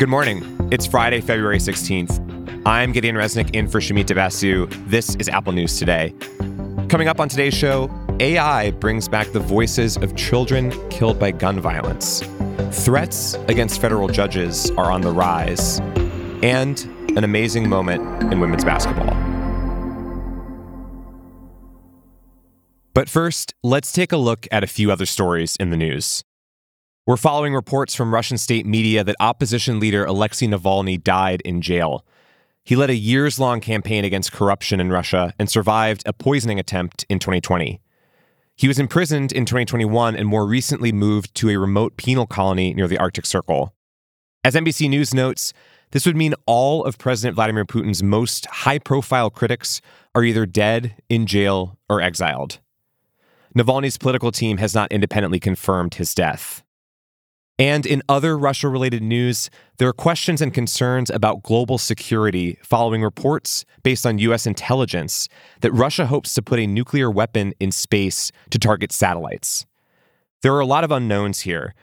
Good morning. It's Friday, February 16th. I'm Gideon Resnick in for Shumita Basu. This is Apple News Today. Coming up on today's show, AI brings back the voices of children killed by gun violence. Threats against federal judges are on the rise. And an amazing moment in women's basketball. But first, let's take a look at a few other stories in the news. We're following reports from Russian state media that opposition leader Alexei Navalny died in jail. He led a years long campaign against corruption in Russia and survived a poisoning attempt in 2020. He was imprisoned in 2021 and more recently moved to a remote penal colony near the Arctic Circle. As NBC News notes, this would mean all of President Vladimir Putin's most high profile critics are either dead, in jail, or exiled. Navalny's political team has not independently confirmed his death. And in other Russia related news, there are questions and concerns about global security following reports based on U.S. intelligence that Russia hopes to put a nuclear weapon in space to target satellites. There are a lot of unknowns here,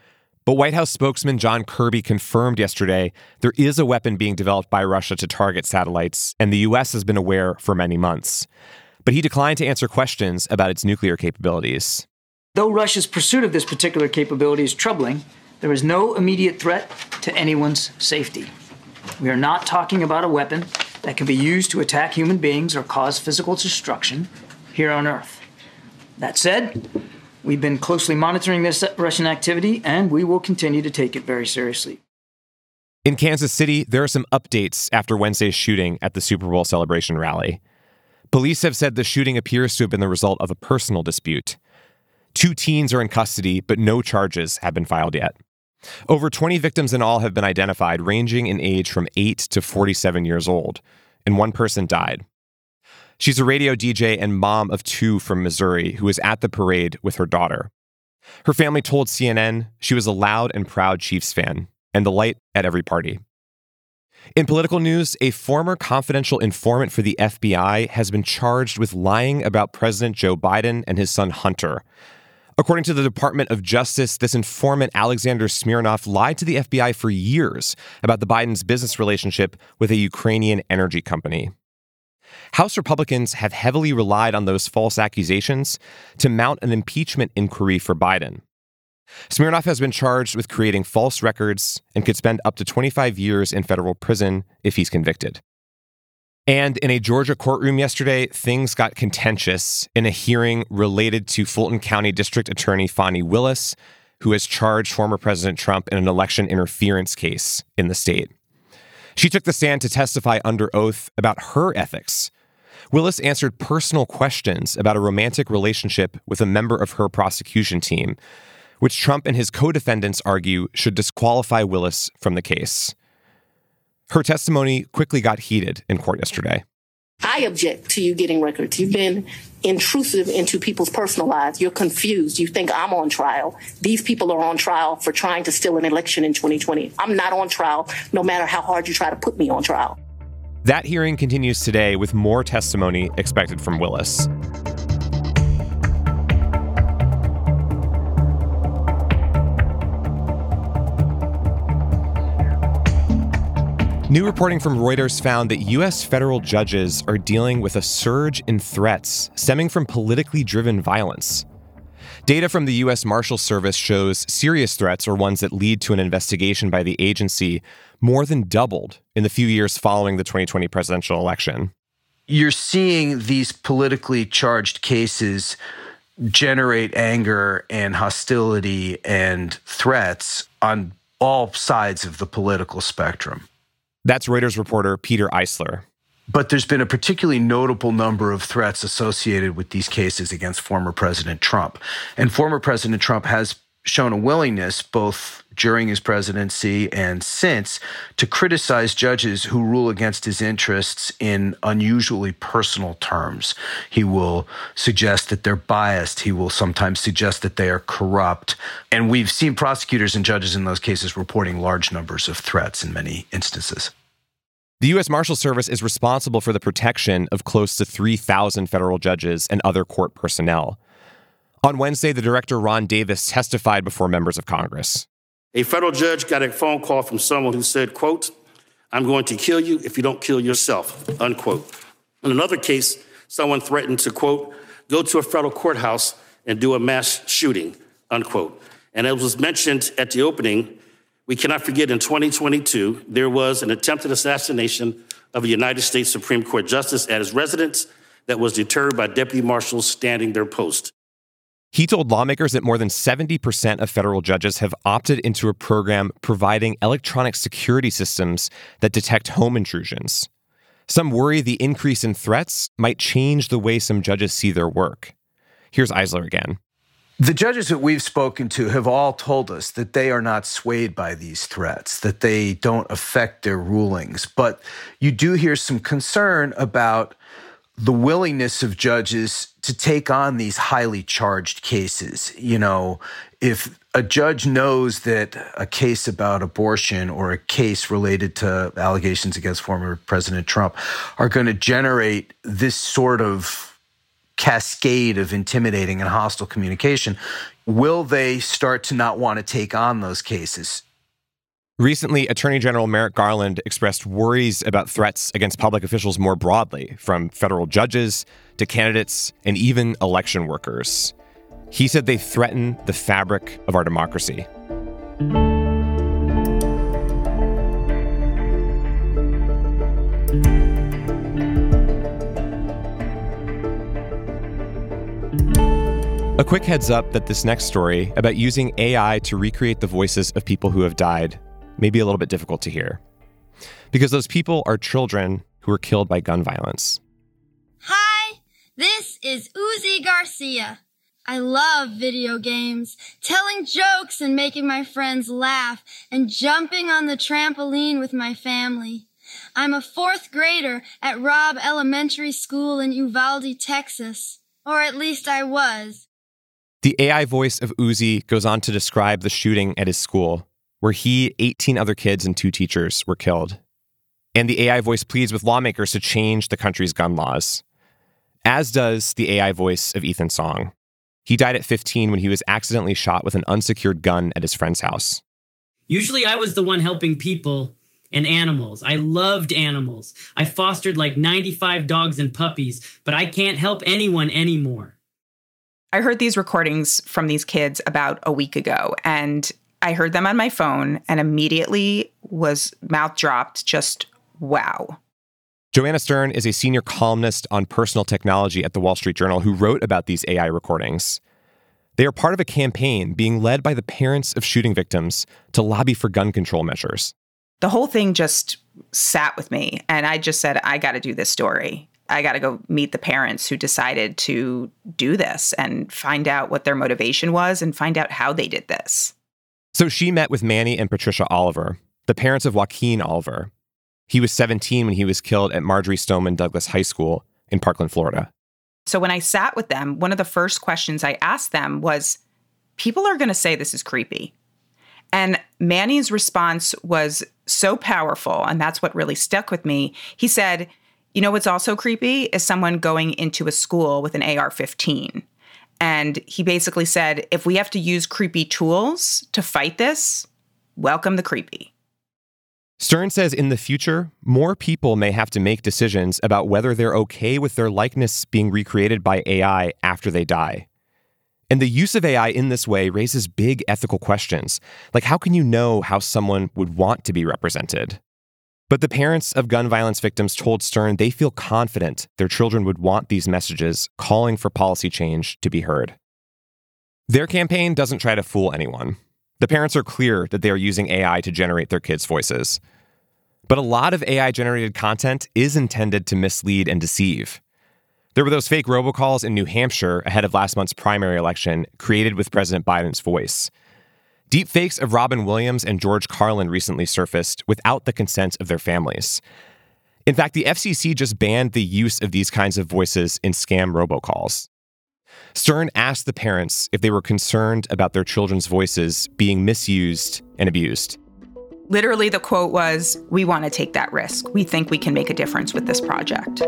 but White House spokesman John Kirby confirmed yesterday there is a weapon being developed by Russia to target satellites, and the U.S. has been aware for many months. But he declined to answer questions about its nuclear capabilities. Though Russia's pursuit of this particular capability is troubling, there is no immediate threat to anyone's safety. We are not talking about a weapon that can be used to attack human beings or cause physical destruction here on Earth. That said, we've been closely monitoring this Russian activity and we will continue to take it very seriously. In Kansas City, there are some updates after Wednesday's shooting at the Super Bowl celebration rally. Police have said the shooting appears to have been the result of a personal dispute. Two teens are in custody, but no charges have been filed yet. Over 20 victims in all have been identified, ranging in age from 8 to 47 years old, and one person died. She's a radio DJ and mom of two from Missouri who was at the parade with her daughter. Her family told CNN she was a loud and proud Chiefs fan and the light at every party. In political news, a former confidential informant for the FBI has been charged with lying about President Joe Biden and his son Hunter, According to the Department of Justice, this informant, Alexander Smirnov, lied to the FBI for years about the Biden's business relationship with a Ukrainian energy company. House Republicans have heavily relied on those false accusations to mount an impeachment inquiry for Biden. Smirnov has been charged with creating false records and could spend up to 25 years in federal prison if he's convicted. And in a Georgia courtroom yesterday, things got contentious in a hearing related to Fulton County District Attorney Fani Willis, who has charged former President Trump in an election interference case in the state. She took the stand to testify under oath about her ethics. Willis answered personal questions about a romantic relationship with a member of her prosecution team, which Trump and his co defendants argue should disqualify Willis from the case. Her testimony quickly got heated in court yesterday. I object to you getting records. You've been intrusive into people's personal lives. You're confused. You think I'm on trial. These people are on trial for trying to steal an election in 2020. I'm not on trial, no matter how hard you try to put me on trial. That hearing continues today with more testimony expected from Willis. New reporting from Reuters found that U.S. federal judges are dealing with a surge in threats stemming from politically driven violence. Data from the U.S. Marshal Service shows serious threats, or ones that lead to an investigation by the agency, more than doubled in the few years following the 2020 presidential election. You're seeing these politically charged cases generate anger and hostility and threats on all sides of the political spectrum. That's Reuters reporter Peter Eisler. But there's been a particularly notable number of threats associated with these cases against former President Trump. And former President Trump has shown a willingness, both during his presidency and since, to criticize judges who rule against his interests in unusually personal terms. He will suggest that they're biased. He will sometimes suggest that they are corrupt. And we've seen prosecutors and judges in those cases reporting large numbers of threats in many instances. The U.S. Marshal Service is responsible for the protection of close to 3,000 federal judges and other court personnel. On Wednesday, the director Ron Davis testified before members of Congress. A federal judge got a phone call from someone who said, quote, I'm going to kill you if you don't kill yourself, unquote. In another case, someone threatened to, quote, go to a federal courthouse and do a mass shooting, unquote. And as was mentioned at the opening, we cannot forget in 2022, there was an attempted assassination of a United States Supreme Court justice at his residence that was deterred by deputy marshals standing their post. He told lawmakers that more than 70% of federal judges have opted into a program providing electronic security systems that detect home intrusions. Some worry the increase in threats might change the way some judges see their work. Here's Eisler again. The judges that we've spoken to have all told us that they are not swayed by these threats, that they don't affect their rulings. But you do hear some concern about the willingness of judges to take on these highly charged cases. You know, if a judge knows that a case about abortion or a case related to allegations against former President Trump are going to generate this sort of cascade of intimidating and hostile communication, will they start to not want to take on those cases? Recently, Attorney General Merrick Garland expressed worries about threats against public officials more broadly, from federal judges to candidates and even election workers. He said they threaten the fabric of our democracy. A quick heads up that this next story about using AI to recreate the voices of people who have died may be a little bit difficult to hear. Because those people are children who were killed by gun violence. Hi, this is Uzi Garcia. I love video games, telling jokes and making my friends laugh, and jumping on the trampoline with my family. I'm a fourth grader at Robb Elementary School in Uvalde, Texas. Or at least I was. The AI voice of Uzi goes on to describe the shooting at his school where he, 18 other kids, and two teachers were killed. And the AI voice pleads with lawmakers to change the country's gun laws, as does the AI voice of Ethan Song. He died at 15 when he was accidentally shot with an unsecured gun at his friend's house. Usually, I was the one helping people and animals. I loved animals. I fostered like 95 dogs and puppies, but I can't help anyone anymore. I heard these recordings from these kids about a week ago, and I heard them on my phone and immediately was mouth dropped, just wow. Joanna Stern is a senior columnist on personal technology at the Wall Street Journal who wrote about these AI recordings. They are part of a campaign being led by the parents of shooting victims to lobby for gun control measures. The whole thing just sat with me, and I just said, I got to do this story. I got to go meet the parents who decided to do this and find out what their motivation was and find out how they did this. So she met with Manny and Patricia Oliver, the parents of Joaquin Oliver. He was 17 when he was killed at Marjory Stoneman Douglas High School in Parkland, Florida. So when I sat with them, one of the first questions I asked them was people are going to say this is creepy. And Manny's response was so powerful, and that's what really stuck with me. He said, You know what's also creepy is someone going into a school with an AR 15. And he basically said if we have to use creepy tools to fight this, welcome the creepy. Stern says in the future, more people may have to make decisions about whether they're okay with their likeness being recreated by AI after they die. And the use of AI in this way raises big ethical questions, like how can you know how someone would want to be represented? But the parents of gun violence victims told Stern they feel confident their children would want these messages calling for policy change to be heard. Their campaign doesn't try to fool anyone. The parents are clear that they are using AI to generate their kids' voices. But a lot of AI generated content is intended to mislead and deceive. There were those fake robocalls in New Hampshire ahead of last month's primary election created with President Biden's voice. Deepfakes of Robin Williams and George Carlin recently surfaced without the consent of their families. In fact, the FCC just banned the use of these kinds of voices in scam robocalls. Stern asked the parents if they were concerned about their children's voices being misused and abused. Literally, the quote was We want to take that risk. We think we can make a difference with this project.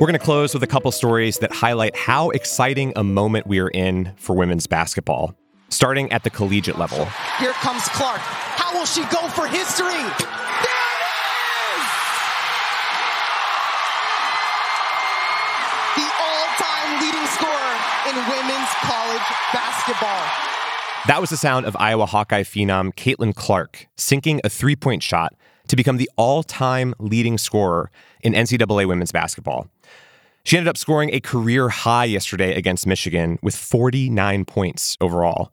We're going to close with a couple stories that highlight how exciting a moment we are in for women's basketball, starting at the collegiate level. Here comes Clark. How will she go for history? There it is! The all-time leading scorer in women's college basketball. That was the sound of Iowa Hawkeye phenom Caitlin Clark sinking a three point shot to become the all time leading scorer in NCAA women's basketball. She ended up scoring a career high yesterday against Michigan with 49 points overall.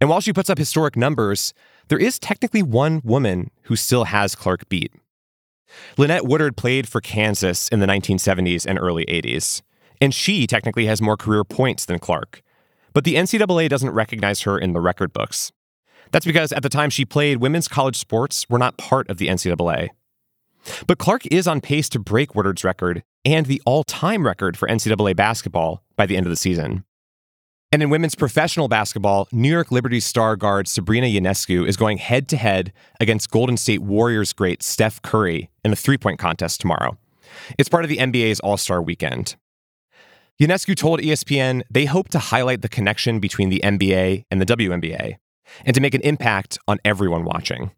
And while she puts up historic numbers, there is technically one woman who still has Clark beat. Lynette Woodard played for Kansas in the 1970s and early 80s, and she technically has more career points than Clark. But the NCAA doesn't recognize her in the record books. That's because at the time she played, women's college sports were not part of the NCAA. But Clark is on pace to break Woodard's record and the all time record for NCAA basketball by the end of the season. And in women's professional basketball, New York Liberty star guard Sabrina Ionescu is going head to head against Golden State Warriors great Steph Curry in a three point contest tomorrow. It's part of the NBA's All Star weekend. Ionescu told ESPN they hope to highlight the connection between the NBA and the WNBA and to make an impact on everyone watching.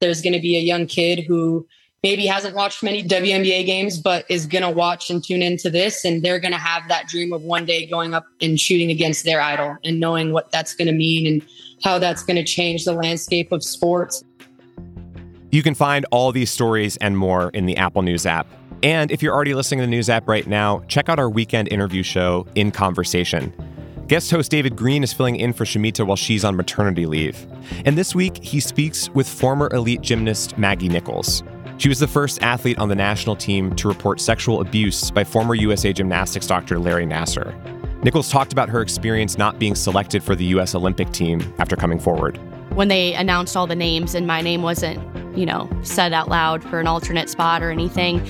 There's going to be a young kid who maybe hasn't watched many WNBA games, but is going to watch and tune into this. And they're going to have that dream of one day going up and shooting against their idol and knowing what that's going to mean and how that's going to change the landscape of sports. You can find all these stories and more in the Apple News app. And if you're already listening to the news app right now, check out our weekend interview show, In Conversation. Guest host David Greene is filling in for Shumita while she's on maternity leave. And this week, he speaks with former elite gymnast Maggie Nichols. She was the first athlete on the national team to report sexual abuse by former USA gymnastics doctor Larry Nassar. Nichols talked about her experience not being selected for the U.S. Olympic team after coming forward. When they announced all the names and my name wasn't, you know, said out loud for an alternate spot or anything,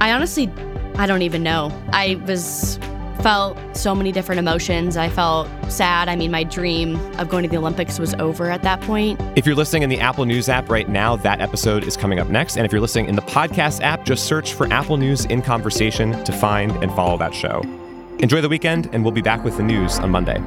I honestly, I don't even know. I was felt so many different emotions. I felt sad. I mean, my dream of going to the Olympics was over at that point. If you're listening in the Apple News app right now, that episode is coming up next. And if you're listening in the podcast app, just search for Apple News in Conversation to find and follow that show. Enjoy the weekend, and we'll be back with the news on Monday.